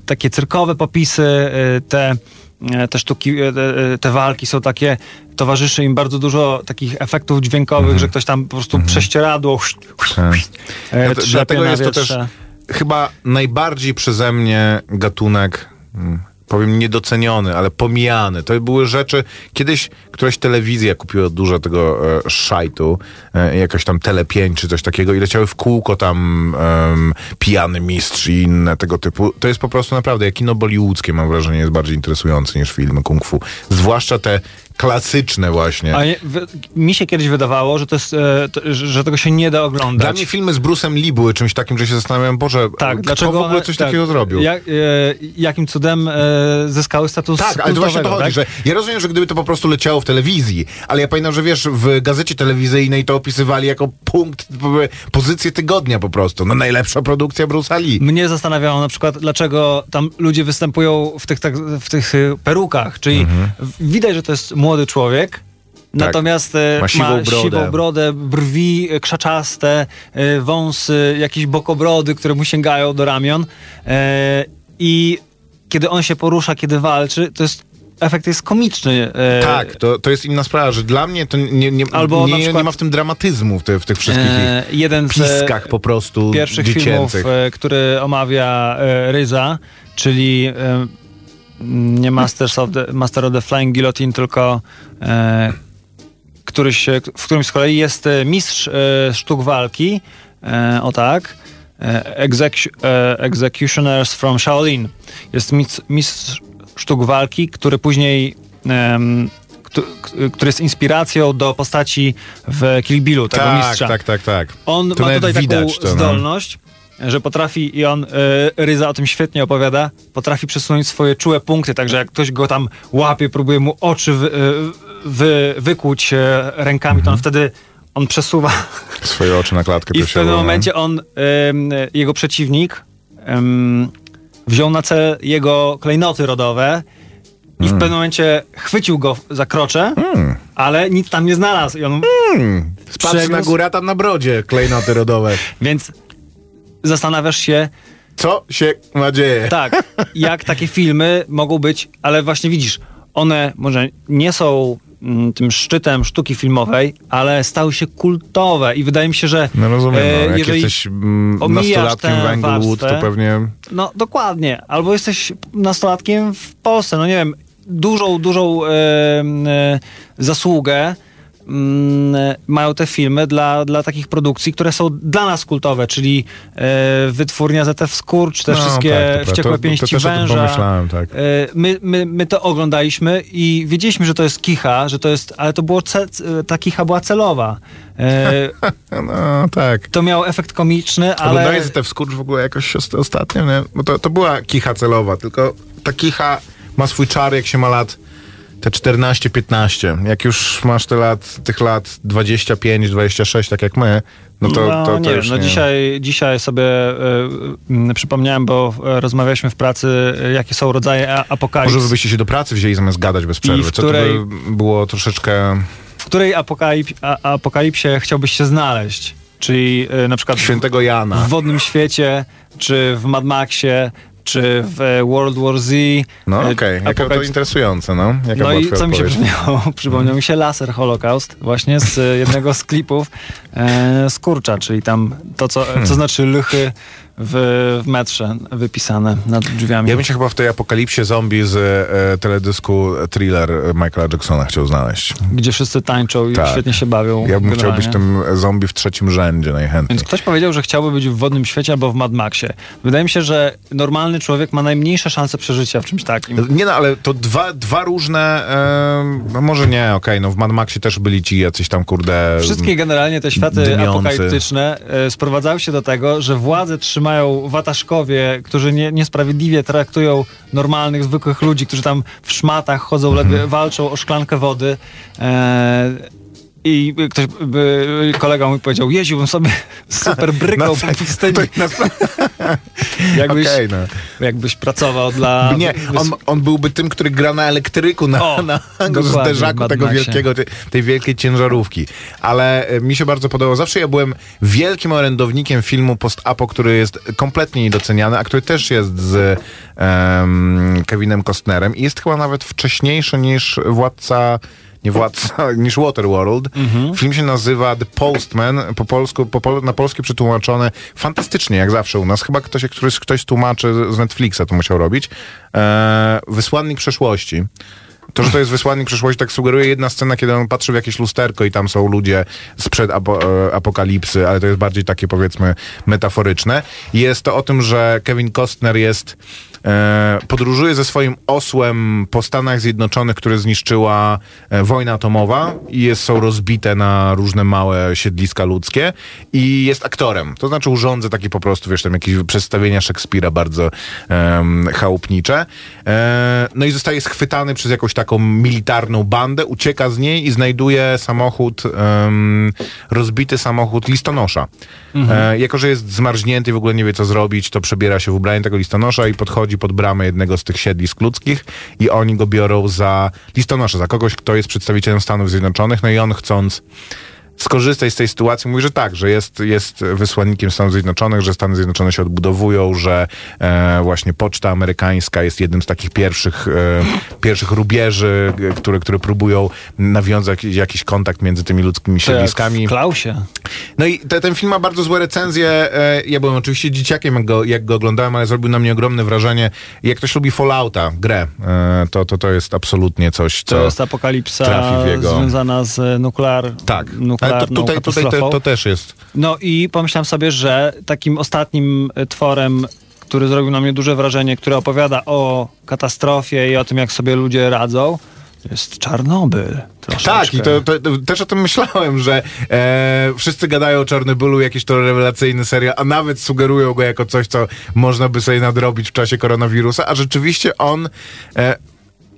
takie cyrkowe popisy, te, te sztuki, e, te, te walki są takie, towarzyszy im bardzo dużo takich efektów dźwiękowych, że ktoś tam po prostu prześcieradło Tak. e, Ja to- Dlatego jest to też chyba najbardziej przeze mnie gatunek, mm, powiem niedoceniony, ale pomijany. To były rzeczy, kiedyś któraś telewizja kupiła dużo tego e, szajtu, e, jakaś tam Tele 5 czy coś takiego i leciały w kółko tam em, Pijany Mistrz i inne tego typu. To jest po prostu naprawdę, jak kino bollywoodzkie mam wrażenie jest bardziej interesujące niż filmy kung fu. Zwłaszcza te klasyczne właśnie. A je, wy, mi się kiedyś wydawało, że, to jest, e, to, że tego się nie da oglądać. Dla mnie filmy z Bruce'em Lee były czymś takim, że się zastanawiam, Boże, Tak, kto dlaczego w ogóle one- coś tak, takiego zrobił? Jak, e, jakim cudem e, zyskały status Tak, ale to właśnie to chodzi, tak? że ja rozumiem, że gdyby to po prostu leciało w telewizji, ale ja pamiętam, że wiesz, w gazecie telewizyjnej to opisywali jako punkt, pozycję tygodnia po prostu. No najlepsza produkcja Bruce'a Lee. Mnie zastanawiało na przykład, dlaczego tam ludzie występują w tych, tak, w tych e, perukach, czyli w- widać, że to jest młody człowiek, Natomiast e, Ma siwą brodę. siwą brodę, brwi krzaczaste, e, wąsy, jakieś bokobrody, które mu sięgają do ramion. I kiedy on się porusza, kiedy walczy, to jest efekt jest komiczny. E, Tak, to, to jest inna sprawa, że dla mnie to nie, nie, Albo nie, przykład- nie ma w tym dramatyzmu w, te, w tych wszystkich e, jeden e, piskach po prostu pierwszych filmów, dziecięcych. e, który omawia Ryza, czyli nie Masters of the, Master of the Flying Guillotine, tylko e, któryś, w którymś z kolei jest mistrz sztuk walki, e, o tak, Executioners from Shaolin. Jest mistrz, sztuk walki, który później k- który jest inspiracją do postaci w Kill Billu, tego tak, mistrza. tak, tak, tak. On To ma tutaj widać taką to, no. zdolność, że potrafi, i on, y, Ryza o tym świetnie opowiada, potrafi przesunąć swoje czułe punkty, także jak ktoś go tam łapie, próbuje mu oczy wy, wy, wykłuć e, rękami, to on Mhm. wtedy on przesuwa Swoje oczy na klatkę i w pewnym momencie on, jego przeciwnik wziął na cel jego klejnoty rodowe i Mm. w pewnym momencie chwycił go za krocze, ale nic tam nie znalazł. I on, Spatrzy na przeniósł- górę, tam na brodzie klejnoty rodowe. Więc zastanawiasz się, Co się ma dzieje? tak, jak takie filmy mogą być, ale właśnie widzisz, one może nie są mm, tym szczytem sztuki filmowej, ale stały się kultowe i wydaje mi się, że No rozumiem, e, no. jak jesteś mm, nastolatkiem w Englewood, to pewnie... No dokładnie. Albo jesteś nastolatkiem w Polsce. No nie wiem, dużą, dużą e, e, zasługę mm, mają te filmy dla, dla takich produkcji, które są dla nas kultowe, czyli e, Wytwórnia ZF Skurcz, te No, wszystkie tak, to. Wściekłe To- to Pięści też o tym Węża. tak. E, my, my, my to oglądaliśmy i wiedzieliśmy, że to jest kicha, że to jest, ale to było, ce, ta kicha była celowa. E, No tak. to miało efekt komiczny, ale... Oglądałeś ZF Skurcz w ogóle jakoś ost- ostatnio, nie? Bo to, to była kicha celowa, tylko ta kicha ma swój czar, jak się ma lat te 14-15. Jak już masz te lat, tych lat 25-26, tak jak my, no to, no, to, to nie już no nie. dzisiaj, dzisiaj sobie e, przypomniałem, bo e, rozmawialiśmy w pracy, e, jakie są rodzaje a- apokalips. Może byście się do pracy wzięli zamiast gadać bez przerwy. Co której- to by było troszeczkę W której apokalip, a, apokalipsie chciałbyś się znaleźć? Czyli e, na przykład świętego Jana. w Wodnym Świecie, czy w Mad Maxie, czy w e, World War Z. No E, okej, jakie to interesujące, no. Jaka No i co mi się przypomniało? Przypomniał mi się Laser Holocaust, właśnie z e, jednego z klipów e, z Kurcza, czyli tam to, co, Hmm. co znaczy lychy w, w metrze wypisane nad drzwiami. Ja bym się chyba w tej apokalipsie zombie z e, teledysku thriller Michaela Jacksona chciał znaleźć. Gdzie wszyscy tańczą i Tak. świetnie się bawią. Ja bym chciał być tym zombie w trzecim rzędzie najchętniej. Więc ktoś powiedział, że chciałby być w Wodnym Świecie albo w Mad Maxie. Wydaje mi się, że normalny człowiek ma najmniejsze szanse przeżycia w czymś takim. Nie no, ale to dwa, dwa różne, e, no może nie, okej, no w Mad Maxie też byli ci jacyś tam, kurde... Wszystkie generalnie te światy dymiący. apokaliptyczne e, sprowadzały się do tego, że władze trzymają wataszkowie, którzy nie, niesprawiedliwie traktują normalnych, zwykłych ludzi, którzy tam w szmatach chodzą, ledwie walczą o szklankę wody. E, i ktoś, by, kolega mój powiedział, jeździłbym sobie super No, po pustyni. Jakbyś, Okej, no. jakbyś pracował dla... Nie, on, on byłby tym, który gra na elektryku, na, O, na zderzaku tego wielkiego, tej- wielkiej ciężarówki. Ale e, mi się bardzo podobało. Zawsze ja byłem wielkim orędownikiem filmu post-apo, który jest kompletnie niedoceniany, a który też jest z em, Kevinem Costnerem i jest chyba nawet wcześniejszy niż Władca nie Władca, niż Waterworld. Film się nazywa The Postman, po polsku, po, pol- na polskie przetłumaczone fantastycznie, jak zawsze u nas. Chyba ktoś, któryś, ktoś tłumaczy z Netflixa to musiał robić. E, Wysłannik przeszłości. To, że to jest wysłannik przeszłości, tak sugeruje jedna scena, kiedy on patrzy w jakieś lusterko i tam są ludzie sprzed apo, e, apokalipsy, ale to jest bardziej takie powiedzmy metaforyczne. I Jest to o tym, że Kevin Costner jest e, podróżuje ze swoim osłem po Stanach Zjednoczonych, które zniszczyła e, wojna atomowa i jest, są rozbite na różne małe siedliska ludzkie i jest aktorem. To znaczy urządza takie po prostu, wiesz, tam jakieś przedstawienia Szekspira bardzo em, chałupnicze. E, no i zostaje schwytany przez jakąś taką militarną bandę, ucieka z niej i znajduje samochód, rozbity samochód listonosza. E, jako, że jest zmarznięty i w ogóle nie wie, co zrobić, to przebiera się w ubranie tego listonosza i podchodzi pod bramę jednego z tych siedlisk ludzkich i oni go biorą za listonosza, za kogoś, kto jest przedstawicielem Stanów Zjednoczonych, no i on chcąc skorzystać z tej sytuacji, mówi, że tak, że jest, jest wysłannikiem Stanów Zjednoczonych, że Stany Zjednoczone się odbudowują, że e, właśnie poczta amerykańska jest jednym z takich pierwszych, e, pierwszych rubieży, e, które, które próbują nawiązać jakiś, kontakt między tymi ludzkimi siedliskami. Klausie. No i te, ten film ma bardzo złe recenzje. E, Ja byłem oczywiście dzieciakiem, jak go, jak go oglądałem, ale zrobił na mnie ogromne wrażenie. Jak ktoś lubi Fallouta, grę, e, to, to to jest absolutnie coś, co... To jest apokalipsa związana z nuklear, tak, ale to, tutaj, tutaj to, też jest. No i pomyślałem sobie, że takim ostatnim e, tworem, który zrobił na mnie duże wrażenie, który opowiada o katastrofie i o tym, jak sobie ludzie radzą, jest Czarnobyl. Troszeczkę. Tak, i to, to, to też o tym myślałem, że e, wszyscy gadają o Czarnobylu, jakiś to rewelacyjny serial, a nawet sugerują go jako coś, co można by sobie nadrobić w czasie koronawirusa, a rzeczywiście on e,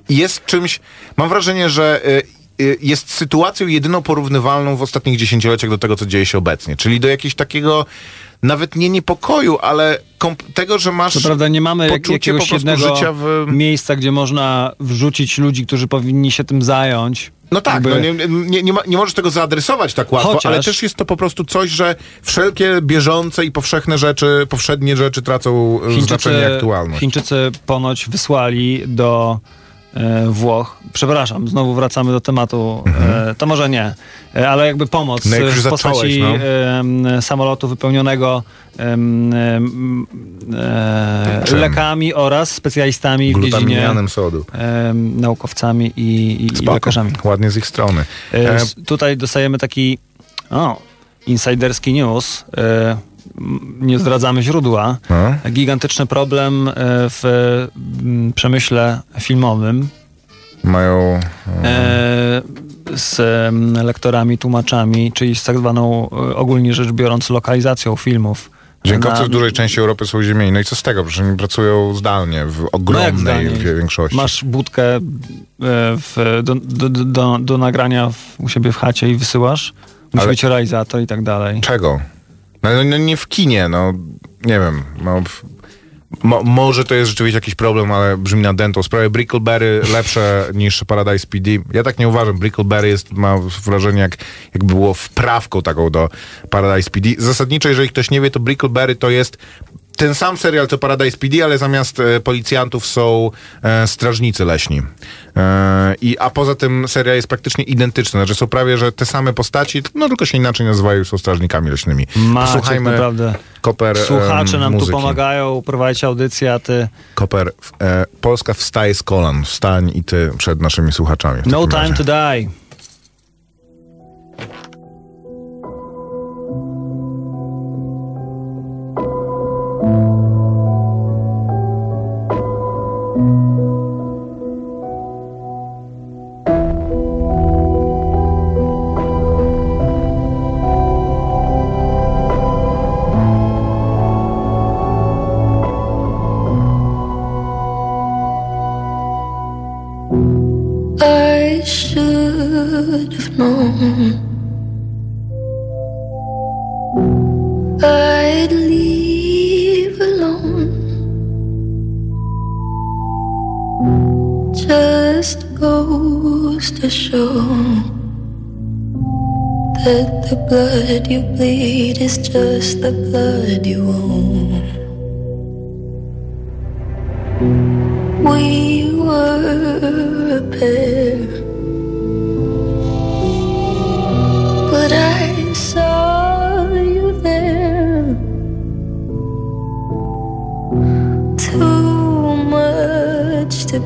jest czymś, mam wrażenie, że e, jest sytuacją jedyną porównywalną w ostatnich dziesięcioleciach do tego, co dzieje się obecnie. Czyli do jakiegoś takiego nawet nie niepokoju, ale tego, że masz Co prawda nie mamy poczucie jakiegoś jednego w... miejsca, gdzie można wrzucić ludzi, którzy powinni się tym zająć. No tak, Jakby- no nie, nie, nie, ma, nie możesz tego zaadresować tak łatwo, Chociaż- ale też jest to po prostu coś, że wszelkie bieżące i powszechne rzeczy, powszednie rzeczy tracą e, znaczenie i aktualność. Chińczycy ponoć wysłali do Włoch, przepraszam, znowu wracamy do tematu, e, to może nie, e, ale jakby pomoc Mhm. No jak w postaci zacząłeś, no. samolotu wypełnionego e, lekami oraz specjalistami w dziedzinie sodu. naukowcami i, i, i lekarzami. Ładnie z ich strony. E, E, Tutaj dostajemy taki o, insiderski news. Nie zdradzamy źródła. No. Gigantyczny problem e, w m, przemyśle filmowym mają... e, z em, lektorami, tłumaczami, czyli z tak zwaną e, ogólnie rzecz biorąc lokalizacją filmów. Dźwiękowcy Na- w dużej części Europy są ziemieni. No i co z tego? Przecież oni pracują zdalnie, w No ogromnej zdalnie? większości. Masz budkę e, w, do, do, do, do, do nagrania w, u siebie w chacie i wysyłasz. Musi Ale- być realizator i tak dalej. Czego? No, no, nie w kinie, no nie wiem. No, mo, może to jest rzeczywiście jakiś problem, ale brzmi na dentą. Sprawy Brickleberry lepsze niż Paradise PD. Ja tak nie uważam. Brickleberry jest, ma wrażenie, jak, jakby było wprawką taką do Paradise PD. Zasadniczo, jeżeli ktoś nie wie, to Brickleberry to jest ten sam serial co Paradise PD, ale zamiast e, policjantów są e, strażnicy leśni. E, i, a poza tym serial jest praktycznie identyczny. Znaczy są prawie, że te same postaci, no tylko się inaczej nazywają, są strażnikami leśnymi. Maciek, Posłuchajmy naprawdę. Koper em, Słuchacze nam muzyki. tu pomagają, prowadzić audycję, a ty Koper, e, Polska wstaje z kolan. Wstań i ty przed naszymi słuchaczami. no time razie. to die. I Just goes to show That the blood you bleed is just the blood you own. We were a pair,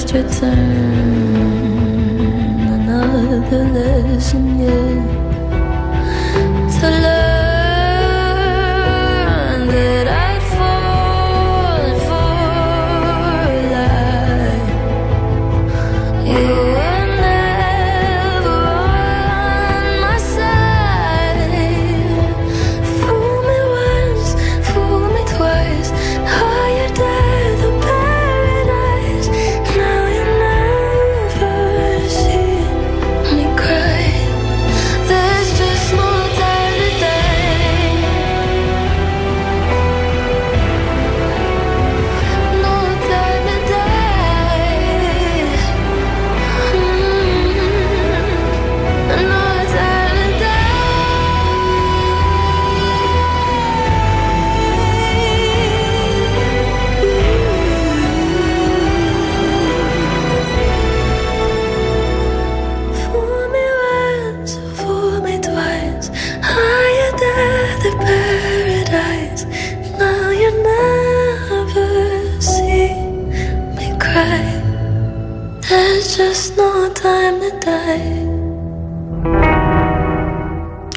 just return another lesson, yeah.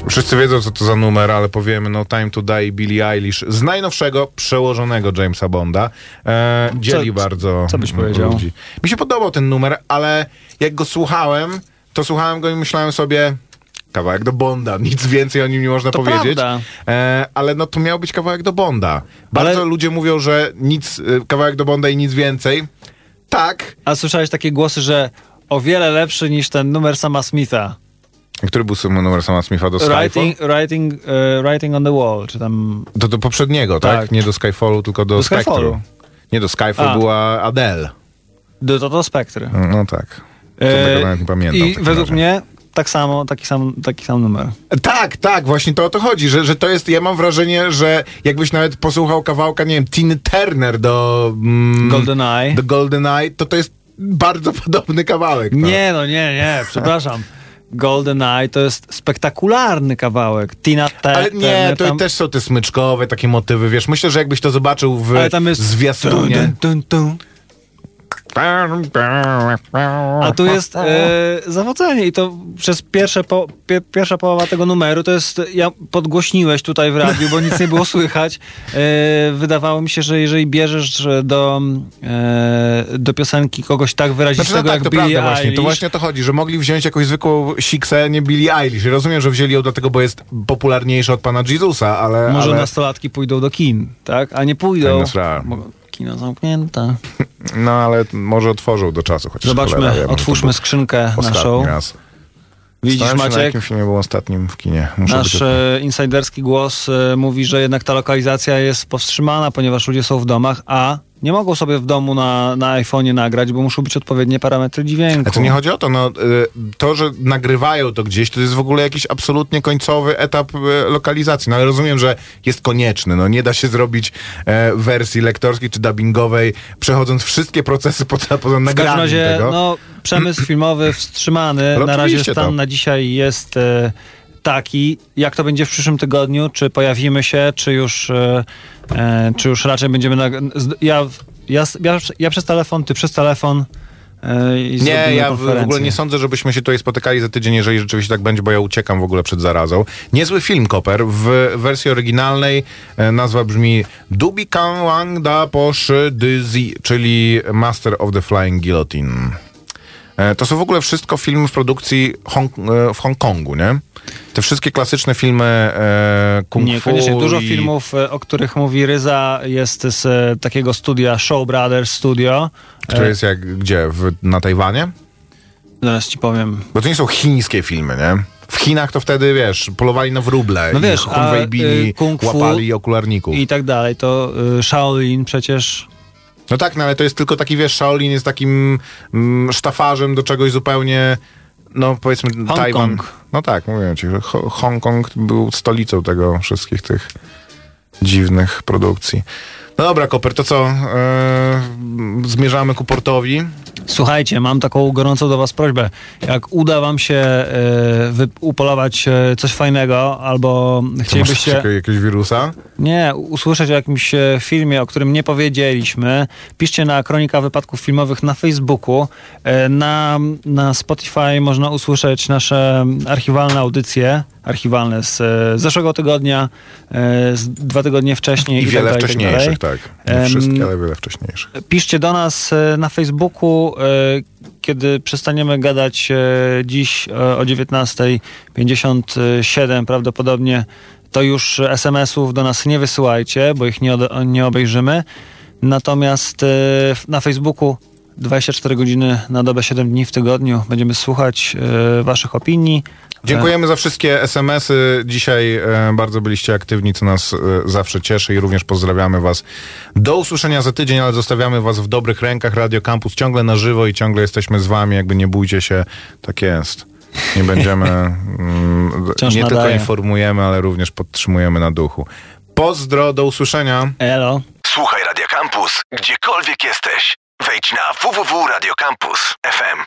Wszyscy wiedzą, co to za numer, ale powiemy No Time to Die Billie Eilish z najnowszego, przełożonego Jamesa Bonda. E, dzieli co, bardzo co byś powiedział? ludzi. Mi się podobał ten numer, ale jak go słuchałem, to słuchałem go i myślałem sobie, kawałek do Bonda, nic więcej o nim nie można to powiedzieć. E, ale no to miał być kawałek do Bonda. Bardzo ale... ludzie mówią, że nic, e, kawałek do Bonda i nic więcej. Tak. A słyszałeś takie głosy, że o wiele lepszy niż ten numer sama Smitha. Który był numer Sama Smitha do Skyfall? Writing, writing, e, writing on the wall, czy tam... Do, do poprzedniego, tak? Tak. Nie do Skyfallu, tylko do, Do Spectru. Skyfallu. Nie do Skyfall A. była Adele. Do, to, to spektry. No tak. To E, tego nie pamiętam. I według razie. mnie tak samo, taki sam, taki sam numer. Tak, tak, właśnie to o to chodzi, że, że to jest, ja mam wrażenie, że jakbyś nawet posłuchał kawałka, nie wiem, Tiny Turner do... Mm, GoldenEye. Do GoldenEye, to to jest bardzo podobny kawałek. No. Nie, no nie, nie, przepraszam. GoldenEye to jest spektakularny kawałek. Tina Turner. Ale nie, to tam, też są te smyczkowe takie motywy, wiesz, myślę, że jakbyś to zobaczył w ale tam jest... zwiastunie. Dun, dun, dun. A tu jest e, zawodzenie i to przez pierwsze po, pie, pierwsza połowa tego numeru to jest, ja podgłośniłeś tutaj w radiu, bo nic nie było słychać. E, wydawało mi się, że jeżeli bierzesz do, e, do piosenki kogoś tak wyrazistego Znaczy, no tak, jak to Billie prawda właśnie, Eilish, to właśnie o to chodzi, że mogli wziąć jakąś zwykłą siksę, nie Billie Eilish. Rozumiem, że wzięli ją dlatego, bo jest popularniejsza od pana Jezusa, ale... może ale... nastolatki pójdą do kin, tak? A nie pójdą. Tak, Kino zamknięte. No ale może otworzył do czasu chociaż. Zobaczmy, cholera, ja otwórzmy skrzynkę naszą. Raz. Widzisz, Zastanawiam się, na Maciek? jakim filmie był ostatnim w kinie. Muszę Nasz być... e, insiderski głos e, mówi, że jednak ta lokalizacja jest powstrzymana, ponieważ ludzie są w domach, a nie mogą sobie w domu na, na iPhone'ie nagrać, bo muszą być odpowiednie parametry dźwięku. Ale to nie chodzi o to, no, y, to, że nagrywają to gdzieś, to jest w ogóle jakiś absolutnie końcowy etap y, lokalizacji. No ale rozumiem, że jest konieczny. No nie da się zrobić e, wersji lektorskiej czy dubbingowej, przechodząc wszystkie procesy poza, poza nagraniem razie, tego. no, przemysł filmowy wstrzymany. Na razie stan to. na dzisiaj jest e, taki. Jak to będzie w przyszłym tygodniu? Czy pojawimy się, czy już, e, e, czy już raczej będziemy... Na, ja, ja, ja, ja przez telefon, ty przez telefon. e, Nie, ja w, ogóle nie sądzę, żebyśmy się tutaj spotykali za tydzień, jeżeli rzeczywiście tak będzie, bo ja uciekam w ogóle przed zarazą. Niezły film, Koper. W wersji oryginalnej e, nazwa brzmi Dubi Kan Wang Da Po Shi Dy Zi, czyli Master of the Flying Guillotine. E, To są w ogóle wszystko filmy w produkcji Hong, e, w Hongkongu, nie? Te wszystkie klasyczne filmy e, kung Nie, fu koniecznie. Dużo i... filmów, e, o których mówi Ryza, jest z takiego studia Show Brothers Studio. Które jest jak, gdzie? W, na Tajwanie? Zaraz ci powiem. Bo to nie są chińskie filmy, nie? W Chinach to wtedy, wiesz, polowali na wróble No i wiesz, Hunwejbili y, kung fu łapali okularników. I tak dalej. To y, Shaolin przecież... No tak, no ale to jest tylko taki, wiesz, Shaolin jest takim mm, sztafarzem do czegoś zupełnie, no powiedzmy, Hongkong. Tajwan. No tak, mówię ci, że Ho- Hongkong był stolicą tego wszystkich tych dziwnych produkcji. No dobra, Koper, to co? Eee, zmierzamy ku portowi. Słuchajcie, mam taką gorącą do was prośbę. Jak uda wam się e, upolować e, coś fajnego, albo Co, masz chcielibyście... jakiegoś, jakiegoś wirusa? Nie, usłyszeć o jakimś filmie, o którym nie powiedzieliśmy, piszcie na Kronika Wypadków Filmowych na Facebooku. Na, na Spotify można usłyszeć nasze archiwalne audycje, archiwalne z zeszłego tygodnia, e, z dwa tygodnie wcześniej I i, wiele tak dalej, tak wcześniejszych, dalej. tak. Nie wszystkie, ale wiele wcześniejszych. Piszcie do nas e, na Facebooku, e, kiedy przestaniemy gadać dziś o 19.57 prawdopodobnie, to już SMS-ów do nas nie wysyłajcie, bo ich nie, nie obejrzymy. Natomiast na Facebooku 24 godziny na dobę 7 dni w tygodniu będziemy słuchać waszych opinii. Dziękujemy za wszystkie SMS-y. Dzisiaj e, bardzo byliście aktywni, co nas e, zawsze cieszy i również pozdrawiamy Was. Do usłyszenia za tydzień, ale zostawiamy Was w dobrych rękach. Radio Campus ciągle na żywo i ciągle jesteśmy z Wami. Jakby nie bójcie się, tak jest. Nie będziemy, mm, nie tylko nadaje. informujemy, ale również podtrzymujemy na duchu. Pozdro, do usłyszenia. Elo. Słuchaj Radio Campus, gdziekolwiek jesteś. Wejdź na www.radiocampus.fm.